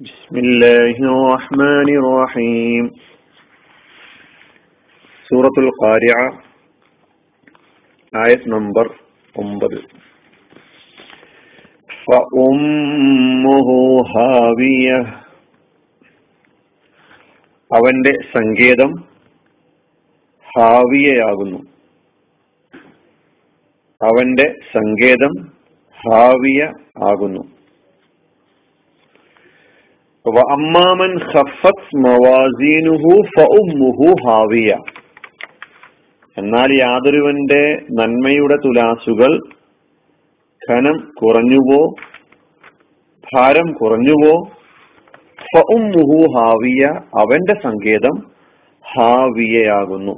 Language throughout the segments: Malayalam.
بسم الله الرحمن الرحيم سورة القارعة آية نمبر 9 فأمه هاوية അവന്റെ സങ്കേതം ഹാവിയയാകുന്നു അവന്റെ സങ്കേതം ഹാവിയ ആകുന്നു അമ്മാമൻ ഖഫത്ത് മവാസീനുഹു ഹാവിയ എന്നാൽ യാതൊരുവന്റെ നന്മയുടെ തുലാസുകൾ ഖനം കുറഞ്ഞുവോ ഭാരം കുറഞ്ഞുവോ ഫഉമ്മുഹു ഹാവിയ അവന്റെ സങ്കേതം ഹാവിയയാകുന്നു.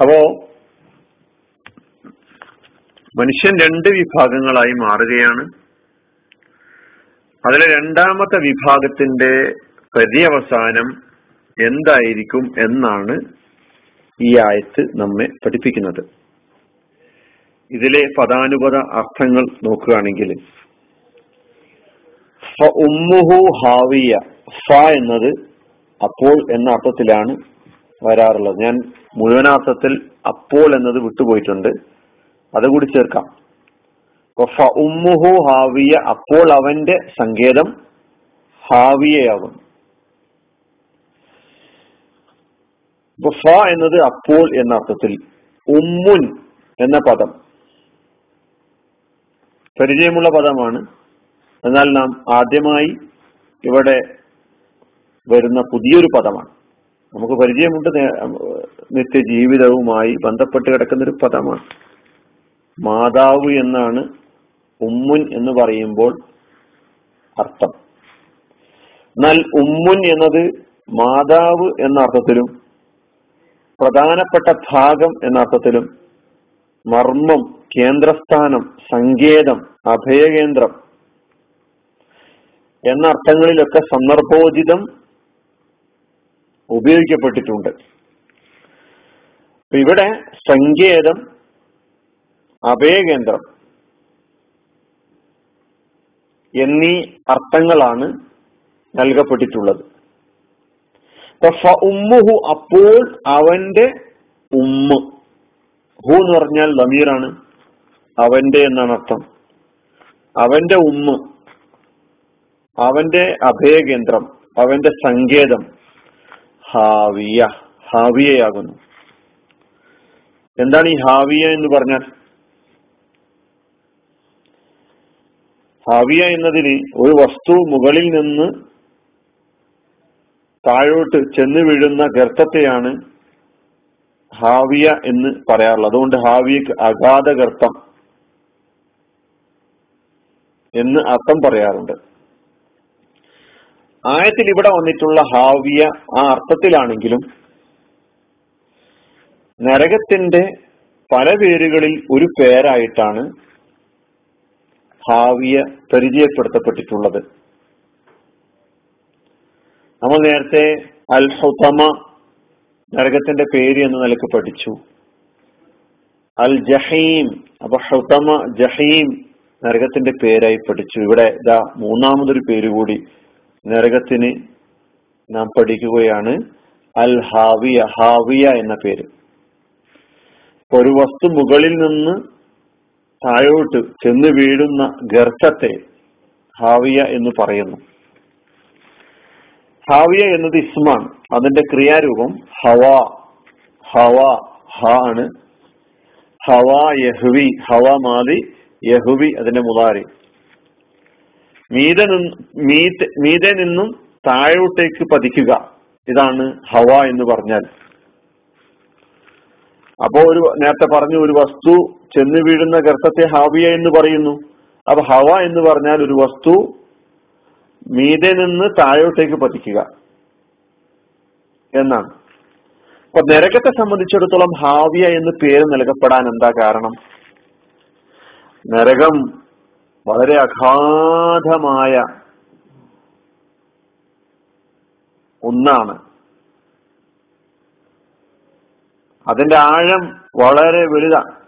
അപ്പോ മനുഷ്യൻ രണ്ട് വിഭാഗങ്ങളായി മാറുകയാണ്. അതിലെ രണ്ടാമത്തെ വിഭാഗത്തിന്റെ പര്യവസാനം എന്തായിരിക്കും എന്നാണ് ഈ ആയത്ത് നമ്മെ പഠിപ്പിക്കുന്നത്. ഇതിലെ പദാനുപത അർത്ഥങ്ങൾ നോക്കുകയാണെങ്കിൽ ഉമ്മുഹു ഹാവിയ ഫ എന്നത് അപ്പോൾ എന്ന അർത്ഥത്തിലാണ് വരാറുള്ളത്. ഞാൻ മുഴുവനാർത്ഥത്തിൽ അപ്പോൾ എന്നത് വിട്ടുപോയിട്ടുണ്ട്. അതുകൂടി ചേർക്കാം. ഉമ്മുഹു ഹാവിയ അപ്പോൾ അവന്റെ സങ്കേതം ഹാവിയയാകും എന്നത് അപ്പോൾ എന്ന അർത്ഥത്തിൽ ഉമ്മുൻ എന്ന പദം. പരിചയമുള്ള പദമാണ്. എന്നാൽ നാം ആദ്യമായി ഇവിടെ വരുന്ന പുതിയൊരു പദമാണ്. നമുക്ക് പരിചയമുണ്ട് നിത്യജീവിതവുമായി ബന്ധപ്പെട്ട് കിടക്കുന്ന ഒരു പദമാണ്. മാതാവ് എന്നാണ് ഉമ്മുൻ എന്ന് പറയുമ്പോൾ അർത്ഥം. എന്നാൽ ഉമ്മുൻ എന്നത് മാതാവ് എന്ന അർത്ഥത്തിലും പ്രധാനപ്പെട്ട ഭാഗം എന്ന അർത്ഥത്തിലും മർമ്മം കേന്ദ്രസ്ഥാനം സങ്കേതം അഭയകേന്ദ്രം എന്ന അർത്ഥങ്ങളിലൊക്കെ സന്ദർഭോചിതം ഉപയോഗിക്കപ്പെട്ടിട്ടുണ്ട്. ഇവിടെ സങ്കേതം അഭയകേന്ദ്രം എന്നീ അർത്ഥങ്ങളാണ് നൽകപ്പെട്ടിട്ടുള്ളത്. ഉമ്മുഹു അപ്പോൾ അവന്റെ ഉമ്മ. ഹു എന്ന് പറഞ്ഞാൽ ലമീറാണ് അവന്റെ എന്നാണ് അർത്ഥം. അവന്റെ ഉമ്മ. അവന്റെ അഭയകേന്ദ്രം അവന്റെ സങ്കേതം ഹാവിയ ഹാവിയയാകുന്നു. എന്താണ് ഈ ഹാവിയ എന്ന് പറഞ്ഞാൽ? ഹാവിയ എന്നതിന് ഒരു വസ്തു മുകളിൽ നിന്ന് താഴോട്ട് ചെന്ന് വീഴുന്ന ഗർത്തത്തെയാണ് ഹാവിയ എന്ന് പറയാറുള്ളത്. അതുകൊണ്ട് ഹാവിയക്ക് അഗാധ ഗർത്തം എന്ന് അർത്ഥം പറയാറുണ്ട്. ആയത്തിൽ ഇവിടെ വന്നിട്ടുള്ള ഹാവിയ ആ അർത്ഥത്തിലാണെങ്കിലും നരകത്തിന്റെ പല പേരുകളിൽ ഒരു പേരായിട്ടാണ് ഹാവിയ പരിചയപ്പെടുത്തപ്പെട്ടിട്ടുള്ളത്. നമ്മൾ നേരത്തെ അൽ ഹുതമ നരകത്തിന്റെ പേര് എന്ന് നിലയ്ക്ക് പഠിച്ചു. അൽ ജഹീം അപ്പൊ ഹുതമ ജഹീം നരകത്തിന്റെ പേരായി പഠിച്ചു. ഇവിടെ ഇതാ മൂന്നാമതൊരു പേര് കൂടി നരകത്തിന് നാം പഠിക്കുകയാണ്. അൽ ഹാവിയ ഹാവിയ എന്ന പേര്. ഒരു വസ്തു മുകളിൽ നിന്ന് താഴോട്ട് ചെന്ന് വീഴുന്ന ഗർത്തത്തെ ഹാവിയ എന്ന് പറയുന്നു. ഹാവിയ എന്നത് ഇസ്മാണ്. അതിന്റെ ക്രിയാരൂപം ഹവ ഹവ ഹ ആണ്. ഹവ യഹുവി ഹവ മാതി യഹുവി അതിന്റെ മുതാരി. മീതെ മീതെ നിന്നും താഴോട്ടേക്ക് പതിക്കുക. ഇതാണ് ഹവ എന്ന് പറഞ്ഞാൽ. അപ്പോ ഒരു നേരത്തെ പറഞ്ഞു ഒരു വസ്തു ചെന്ന് വീഴുന്ന ഗർത്തത്തെ ഹാവിയ എന്ന് പറയുന്നു. അപ്പൊ ഹവ എന്ന് പറഞ്ഞാൽ ഒരു വസ്തു മീതെ നിന്ന് താഴോട്ടേക്ക് പതിക്കുക എന്നാണ്. അപ്പൊ നരകത്തെ സംബന്ധിച്ചിടത്തോളം ഹാവിയ എന്ന് പേര് നൽകപ്പെടാൻ എന്താ കാരണം? നരകം വളരെ അഗാധമായ ഒന്നാണ്. അതിന്റെ ആഴം വളരെ വലുതാണ്.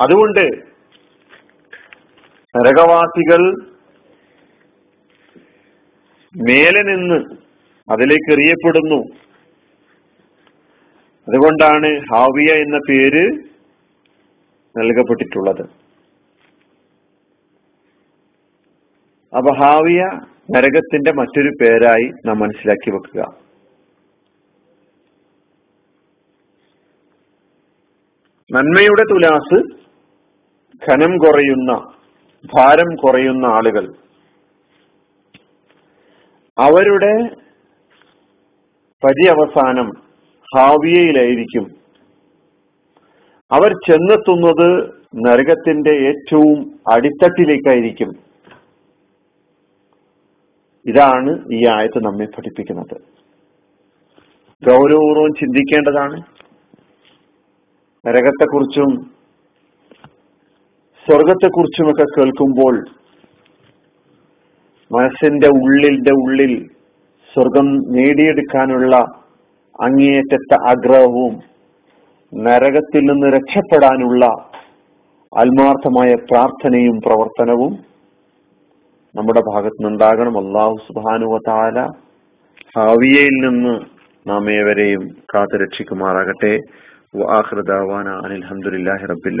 അതുകൊണ്ട് നരകവാസികൾ മേലെ നിന്ന് അതിലേക്ക് എറിയപ്പെടുന്നു. അതുകൊണ്ടാണ് ഹാവിയ എന്ന പേര് നൽകപ്പെട്ടിട്ടുള്ളത്. അപ്പൊ ഹാവിയ നരകത്തിന്റെ മറ്റൊരു പേരായി നാം മനസ്സിലാക്കി വെക്കുക. നന്മയുടെ തുലാസ് ഖനം കുറയുന്ന ഭാരം കുറയുന്ന ആളുകൾ. അവരുടെ പര്യവസാനം ഹാവിയയിലായിരിക്കും. അവർ ചെന്നെത്തുന്നത് നരകത്തിന്റെ ഏറ്റവും അടിത്തട്ടിലേക്കായിരിക്കും. ഇതാണ് ഈ ആയത്ത് നമ്മെ പഠിപ്പിക്കുന്നത്. ഗൗരവപൂർവം ചിന്തിക്കേണ്ടതാണ്. നരകത്തെക്കുറിച്ചും സ്വർഗത്തെക്കുറിച്ചുമൊക്കെ കേൾക്കുമ്പോൾ മനസ്സിന്റെ ഉള്ളിന്റെ ഉള്ളിൽ സ്വർഗം നേടിയെടുക്കാനുള്ള അങ്ങേയറ്റത്തെ ആഗ്രഹവും നരകത്തിൽ നിന്ന് രക്ഷപ്പെടാനുള്ള ആത്മാർത്ഥമായ പ്രാർത്ഥനയും പ്രവർത്തനവും നമ്മുടെ ഭാഗത്ത് നിന്നുണ്ടാകണം അള്ളാഹു സുബാനുവതാല ഹാവിയയിൽ നിന്ന് നാം ഏവരെയും കാത്തുരക്ഷിക്കുമാറാകട്ടെ. വാഹൃദാവാന റബ്ബിൽ